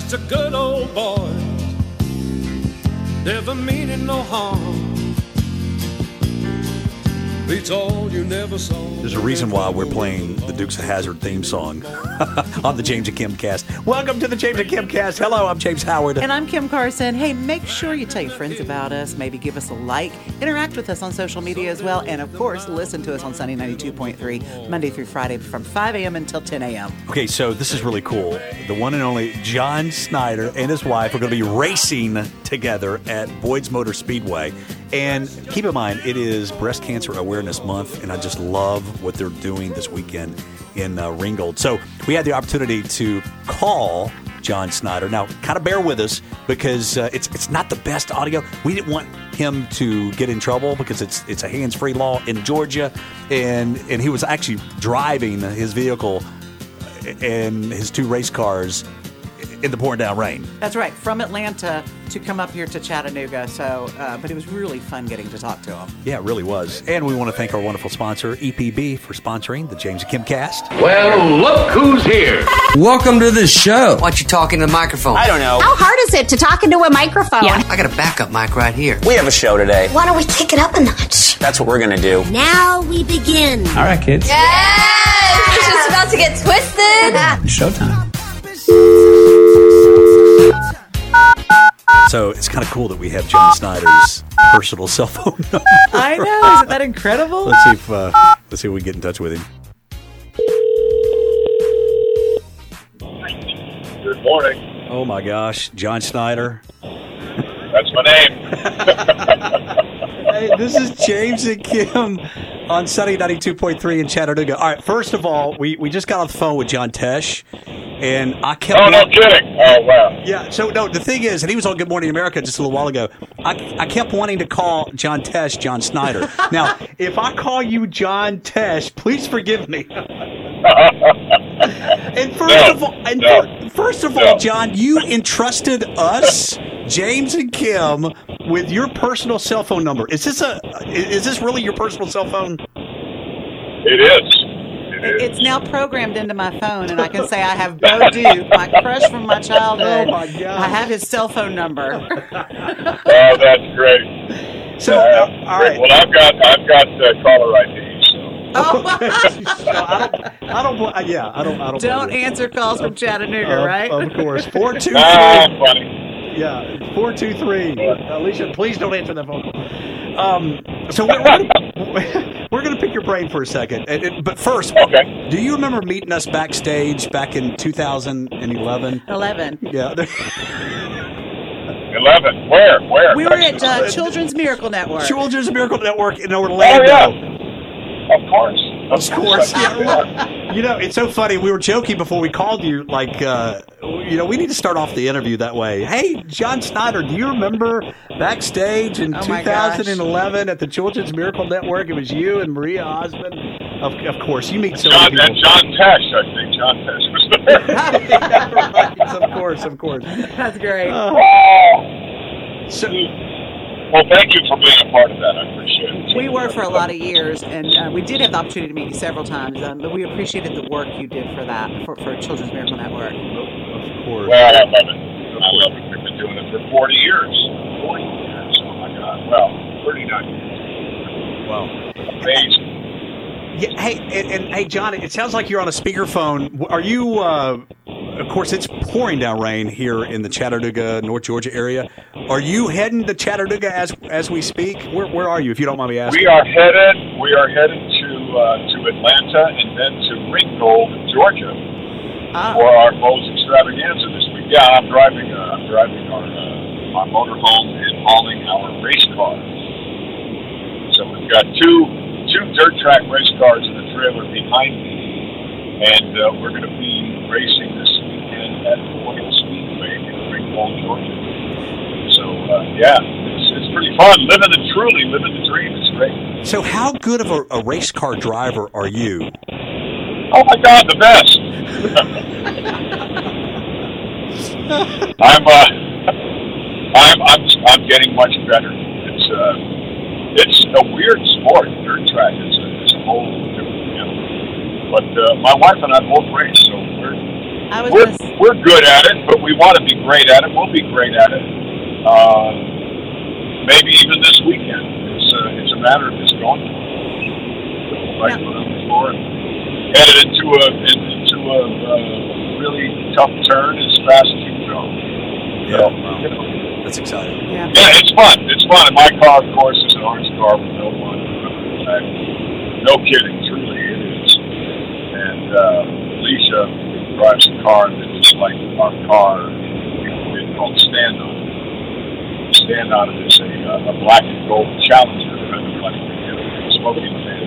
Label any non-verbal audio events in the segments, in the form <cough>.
just a good old boy, never meaning no harm. There's a reason why we're playing the Dukes of Hazzard theme song <laughs> on the James and Kim cast. Welcome to the James and Kim cast. Hello, I'm James Howard. And I'm Kim Carson. Hey, make sure you tell your friends about us. Maybe give us a like. Interact with us on social media as well. And of course, listen to us on Sunny 92.3, Monday through Friday from 5 a.m. until 10 a.m. Okay, so this is really cool. The one and only John Schneider and his wife are going to be racing together at Boyd's Motor Speedway. And keep in mind, it is Breast Cancer Awareness Month, and I just love what they're doing this weekend in uh, Ringgold. So we had the opportunity to call John Schneider. Now, kind of bear with us because uh, it's it's not the best audio. We didn't want him to get in trouble because it's it's a hands free law in Georgia, and and he was actually driving his vehicle and his two race cars in the pouring down rain. That's right, from Atlanta to come up here to Chattanooga. So, uh, but it was really fun getting to talk to him. Yeah, it really was. And we want to thank our wonderful sponsor, EPB, for sponsoring the James and Kim cast. Well, look who's here. Welcome to the show. Why don't you talk into the microphone? I don't know. How hard is it to talk into a microphone? Yeah. I got a backup mic right here. We have a show today. Why don't we kick it up a notch? That's what we're going to do. Now we begin. All right, kids. Yes! It's just about to get twisted. Showtime. So it's kind of cool that we have John Schneider's personal <laughs> cell phone number. I know. Isn't that incredible? Let's see if uh, let's see if we can get in touch with him. Good morning. Oh my gosh, John Schneider. That's my name. Hey, this is James and Kim on Sunny 92.3 in Chattanooga. All right, first of all, we, we just got off the phone with John Tesh, and I kept. Oh, no kidding. Oh, wow. Yeah, so no, the thing is, and he was on Good Morning America just a little while ago. I, I kept wanting to call John Tesh John Schneider. <laughs> now, if I call you John Tesh, please forgive me. <laughs> and first No, of all, and no, first of no. all, John, you entrusted us, James and Kim, with your personal cell phone number. Is this a? Is this really your personal cell phone? It is. It is. Now programmed into my phone, and I can say I have <laughs> Bo Duke, my crush from my childhood. Oh, my God. I have his cell phone number. <laughs> oh, that's great. So, Uh, uh, all right. Well, I've got I've got uh, caller ID. So. oh, <laughs> So I don't. I don't. Yeah, I don't. I don't. don't blame you. answer calls from Chattanooga, Of- right? Of course, four two Ah, funny. Yeah, four two three. Alicia, please don't answer that phone call. Um, so we're, we're, we're going to pick your brain for a second, And- and- but first, Okay. do you remember meeting us backstage back in 2011? 11. Yeah, <laughs> Eleven. Where? Where? We were at uh, Children's Miracle Network. Children's Miracle Network in Orlando. Oh Orlando. yeah. Of course. Of course, I- yeah. You know, it's so funny. We were joking before we called you, like, uh, you know, we need to start off the interview that way. Hey, John Schneider, do you remember backstage in Oh, my gosh. 2011 at the Children's Miracle Network? It was you and Marie Osmond. Of, of course, you meet so John many and people. John Tesh, I think John Tesh was there. <laughs> Right, of course, of course. That's great. Uh, oh. so, Well, thank you for being a part of that. I appreciate it. We were for a lot of years, and uh, we did have the opportunity to meet you several times. Um, but we appreciated the work you did for that, for, for Children's Miracle Network. Of course. Well, I love it. I love it. We've been doing it for 40 years. 40 years. Oh, my God. Well, 39 years. Wow. Amazing. Yeah, hey, and, and hey, John, it sounds like you're on a speakerphone. Are you? Uh, of course, it's pouring down rain here in the Chattanooga, North Georgia area. Are you heading to Chattanooga as as we speak? Where, where are you, if you don't mind me asking? We are headed. We are headed to uh, to Atlanta and then to Ringgold, Georgia, Ah, for our Bo's Extravaganza this week. Yeah, I'm driving. Uh, I'm driving our uh, our motorhome and hauling our race cars. So we've got two two dirt track race cars in the trailer behind me, and uh, we're going to be racing this weekend at Boyd's Speedway in Ringgold, Georgia. So uh, yeah, it's, it's pretty fun. Living the truly living the dream. It's great. So, how good of a, a race car driver are you? Oh my God, the best. I'm uh, I'm I'm I'm getting much better. It's uh, it's a weird sport. Dirt track is a, is a whole different animal. But uh, my wife and I both race, so we're I was we're we're good at it. But we want to be great at it. We'll be great at it. Uh, maybe even this weekend. It's a, it's a matter of just going. Right Yeah. Headed into a into a uh, really tough turn as fast as you can go. Yeah, So, wow. you know, That's exciting. Yeah. yeah, it's fun. It's fun. And my car, of course, is an orange car with no one. No kidding, truly it is. And uh, Alicia drives a car that's just like our car. It's called Stand On. Stand On it is a, uh, a black and gold Challenger, kind of like you know, smoking man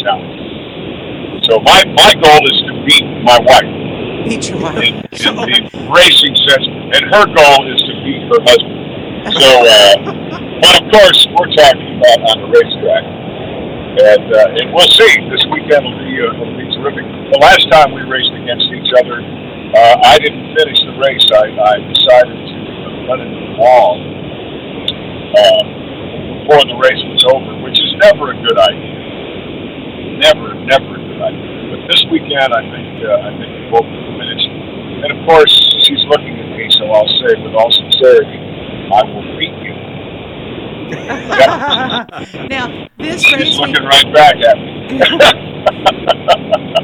Challenger. So my my goal is to beat my wife Beat your wife. in, in the racing sense, and her goal is to beat her husband. So, uh, but of course, we're talking about on the racetrack, and uh, and we'll see. This weekend will be uh, will be terrific. The last time we raced against each other, uh, I didn't finish the race. I, I decided to uh, run into the wall uh, before the race was over, which is never a good idea. Never, never a good idea. But this weekend, I think uh, I think we both finished. And of course, she's looking at me, so I'll say with all sincerity, I will beat you. <laughs> now, this She's looking week, right back at me. <laughs> <laughs>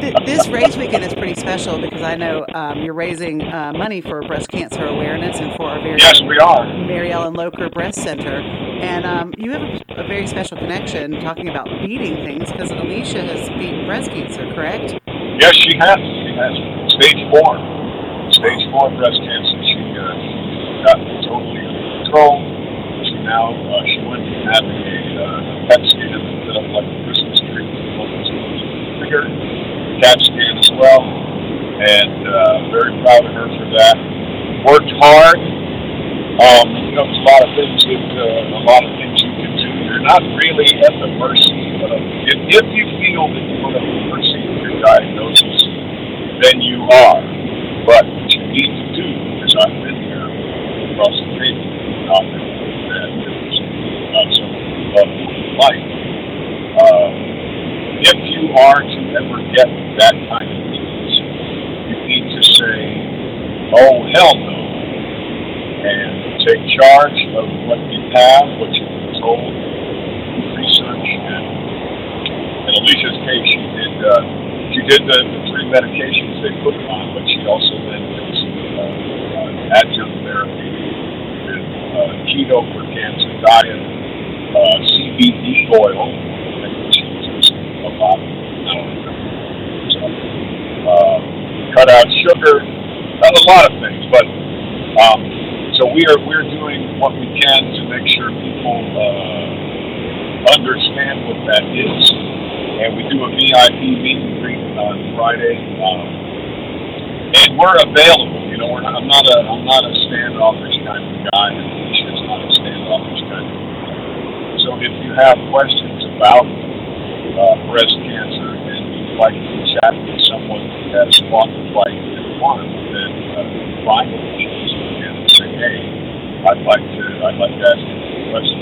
th- this race weekend is pretty special because I know um, you're raising uh, money for breast cancer awareness and for our very yes, we are. Mary Ellen Locher Breast Center. And um, you have a, a very special connection talking about beating things because Alicia has beaten breast cancer, correct? Yes, she has. She has stage four. Stage four breast cancer. She uh, got totally under control. She now uh, she went having a uh, PET scan that lit up like a Christmas tree, to bigger CAT scan as well, and uh, very proud of her for that. Worked hard. Um, you know, there's a lot of things that uh, a lot of things you can do. You're not really at the mercy of if, if you feel that you're at the mercy of your diagnosis, then you are. But what you need to do, because I've been here across the table, not that is not so love life. Uh, if you are to ever get that kind of news, you need to say, "Oh hell no," and take charge of what you have, what you've been told, research, and in Alicia's case, she did uh, she did the, the three medications they put her on, but she also then did some uh, uh, adjunct therapy with uh, keto for cancer diet, uh, CBD oil, think she was using a lot. I don't remember. So, uh, a lot of things, but. Um, so we are we're doing what we can to make sure people uh, understand what that is, and we do a VIP meet and greet on Friday, um, and we're available. You know, we're not, I'm not a I'm not a standoffish kind of guy, and Alicia's not a standoffish kind of guy. So if you have questions about uh, breast cancer and you'd like to chat with someone who has fought the fight won, then uh, find Alicia and say, hey, I'd like to I'd like to ask you a question.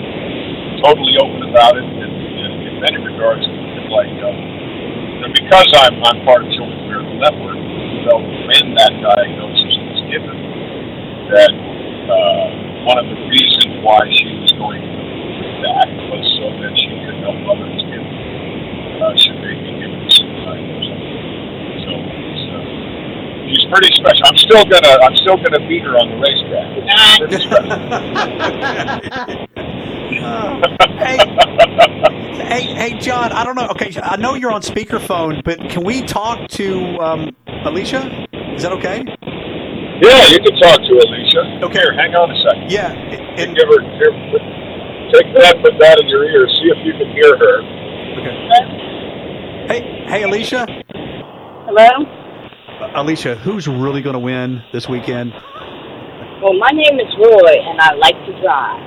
Totally open about it, and, and in many regards, like um, you know, because I'm I'm part of Children's Miracle Network. So when that diagnosis was given, that uh, one of the reasons why she was going to that was so that she could help others get uh, should they be given the same diagnosis. So it's, uh, she's pretty special. I'm still gonna I'm still gonna beat her on the racetrack. It's <laughs> pretty special. <laughs> hey, hey, hey, John. I don't know. Okay, I know you're on speakerphone, but can we talk to um, Alicia? Is that okay? Yeah, you can talk to Alicia. Okay. Here, hang on a second. Yeah. And And, give her, here, take that, put that in your ear, see if you can hear her. okay. Hey, hey, Alicia. Hello? Alicia, who's really going to win this weekend? Well, my name is Roy, and I like to drive.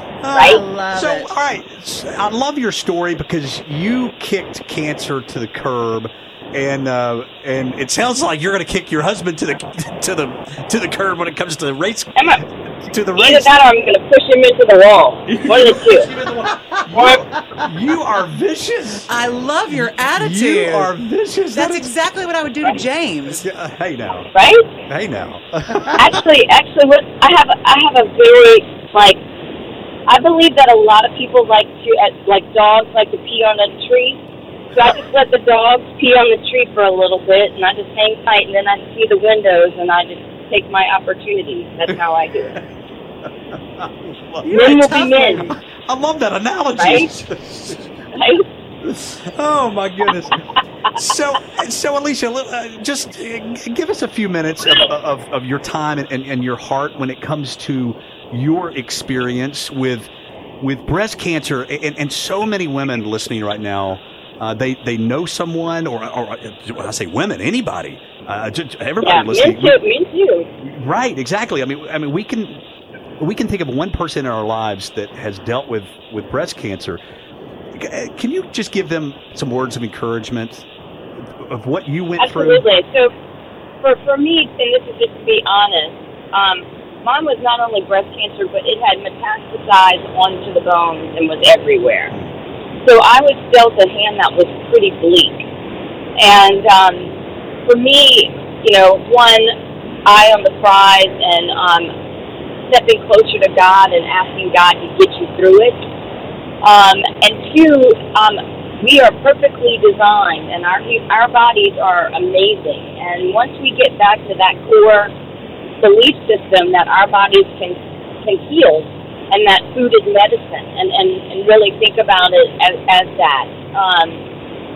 <laughs> right? so, it. all right, s- I love your story because you kicked cancer to the curb, and uh, and it sounds like you're going to kick your husband to the to the to the curb when it comes to the race I'm a, to the either race. that or I'm going to push him into the wall. One of the two. One, You are vicious. I love your attitude. You are vicious. That's That is- exactly what I would do to James. Yeah, hey now, right? hey now. <laughs> actually, actually, what I have, I have a very like. I believe that a lot of people like to, uh, like dogs, like to pee on a tree. So I just let the dogs pee on the tree for a little bit, and I just hang tight, and then I see the windows, and I just take my opportunities. That's how I do it. <laughs> Men will be men. <laughs> I love that analogy. <laughs> Right? Oh my goodness. So, so Alicia, uh, just uh, give us a few minutes of, of, of your time and, and, and your heart when it comes to your experience with with breast cancer, and, and so many women listening right now. Uh, they they know someone, or, or when I say women, anybody, uh, everybody Yeah, listening. men too. Men too. Right, exactly. I mean, I mean, we can we can think of one person in our lives that has dealt with with breast cancer. Uh, Can you just give them some words of encouragement of what you went through? Absolutely. So, for for me, and this is just to be honest, um, mine was not only breast cancer, but it had metastasized onto the bones and was everywhere. So I was dealt a hand that was pretty bleak. And um, for me, you know, one, eye on the prize and um, stepping closer to God and asking God to get you through it. Um, and two, um, we are perfectly designed, and our our bodies are amazing. And once we get back to that core belief system that our bodies can can heal, and that food is medicine, and and, and really think about it as, as that. Um,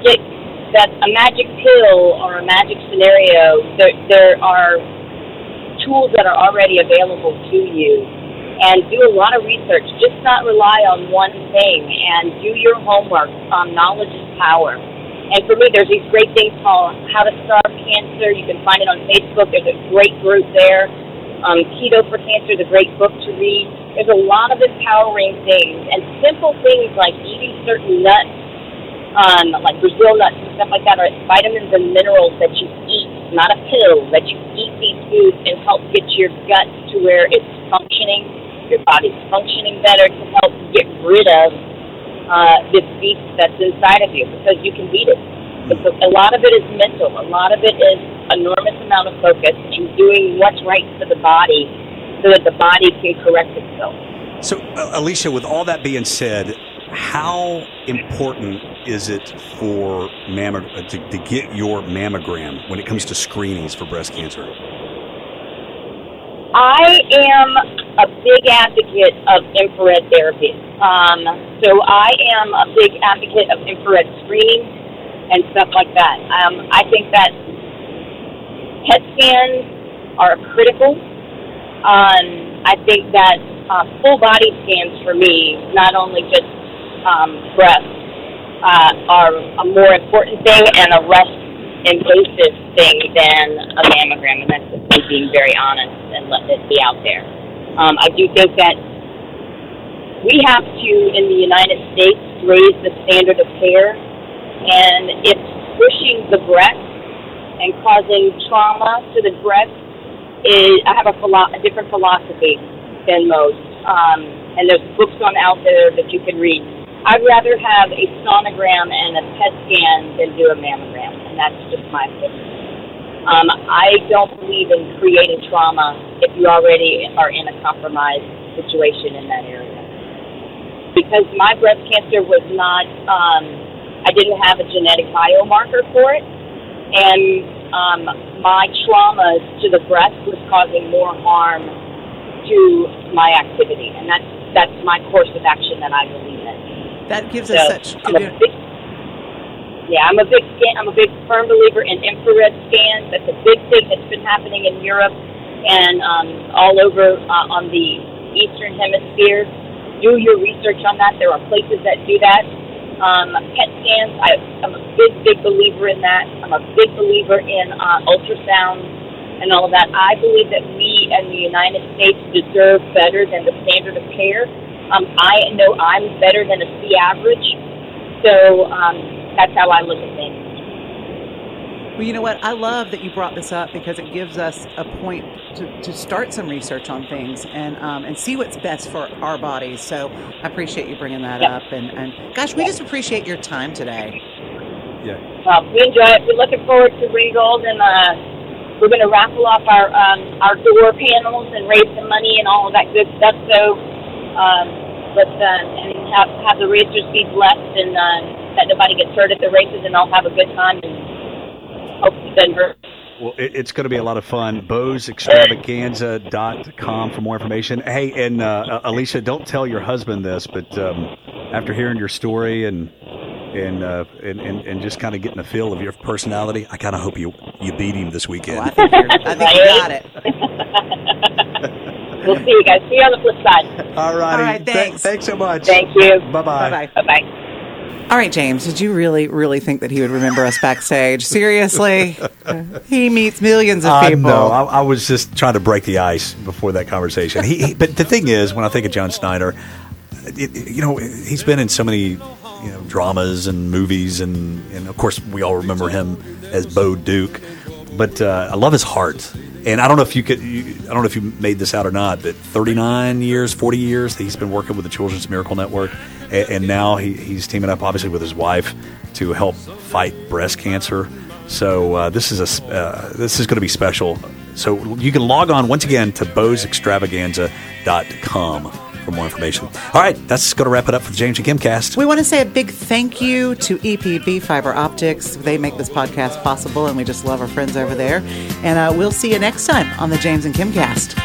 get that a magic pill or a magic scenario. There there are tools that are already available to you and do a lot of research. Just not rely on one thing and do your homework. Um, knowledge is power. And for me, there's these great things called How to Starve Cancer. You can find it on Facebook. There's a great group there. Um, Keto for Cancer is a great book to read. There's a lot of empowering things and simple things like eating certain nuts, um, like Brazil nuts and stuff like that, are vitamins and minerals that you eat, not a pill, that you eat these foods and help get your gut to where it's functioning, your body's functioning better to help get rid of uh, this beast that's inside of you because you can beat it. A, a lot of it is mental. A lot of it is enormous amount of focus and doing what's right for the body so that the body can correct itself. So, uh, Alicia, with all that being said, how important is it for mammo- uh, to, to get your mammogram when it comes to screenings for breast cancer? I am a big advocate of infrared therapy. Um, so I am a big advocate of infrared screening and stuff like that. Um, I think that PET scans are critical. Um, I think that uh, full body scans for me, not only just um, breast, uh, are a more important thing and a less invasive thing than a mammogram, and that's just me being very honest and letting it be out there. Um, I do think that we have to, in the United States, raise the standard of care, and it's pushing the breast and causing trauma to the breast. Is I have a, philo- a different philosophy than most, um, and there's books on out there that you can read. I'd rather have a sonogram and a PET scan than do a mammogram, and that's just my opinion. Um, I don't believe in creating trauma if you already are in a compromised situation in that area. Because my breast cancer was not, um, I didn't have a genetic biomarker for it, and um, my traumas to the breast was causing more harm to my activity, and that's that's my course of action that I believe in. That gives So, us such I'm a big, yeah, I'm a big scan. I'm a big firm believer in infrared scans. That's a big thing that's been happening in Europe and um, all over uh, on the eastern hemisphere. Do your research on that. There are places that do that. Um, PET scans. I, I'm a big, big believer in that. I'm a big believer in uh, ultrasound and all of that. I believe that we in the United States deserve better than the standard of care. Um, I know I'm better than a C average, so um, that's how I look at things. Well, you know what? I love that you brought this up because it gives us a point to, to start some research on things and um, and see what's best for our bodies. So I appreciate you bringing that Yeah. up. And, and gosh, we just appreciate your time today. Yeah. Well, we enjoy it. We're looking forward to Ringgold, and uh, we're going to raffle off our um, our door panels and raise some money and all of that good stuff. So um, let's uh, and have have the racers be blessed and uh, that nobody gets hurt at the races, and all have a good time and hope it. Well, it, it's going to be a lot of fun. BosExtravaganza.com for more information. Hey, and uh, Alicia, don't tell your husband this, but um, after hearing your story and and, uh, and and and just kind of getting a feel of your personality, I kind of hope you you beat him this weekend. Well, I think, you're, I think you got it. <laughs> We'll see you guys. See you on the flip side. All righty. All right, thanks. thanks so much. Thank you. Bye bye. Bye bye. Bye bye. All right, James, did you really, really think that he would remember us backstage? Seriously? <laughs> he meets millions of people. no, I, I was just trying to break the ice before that conversation. He, he, but the thing is, when I think of John Schneider, it, it- you know, he's been in so many, you know, dramas and movies, and, and of course, we all remember him as Bo Duke. But uh, I love his heart, and I don't know if you could, you, I don't know if you made this out or not, but 39 years, 40 years, that he's been working with the Children's Miracle Network, and, and now he, he's teaming up, obviously, with his wife to help fight breast cancer. So uh, this is a uh, this is going to be special. So you can log on once again to bosextravaganza.com for more information. All right, that's going to wrap it up for the James and Kim cast. We want to say a big thank you to EPB Fiber Optics. They make this podcast possible, and we just love our friends over there. And uh, we'll see you next time on the James and Kim cast.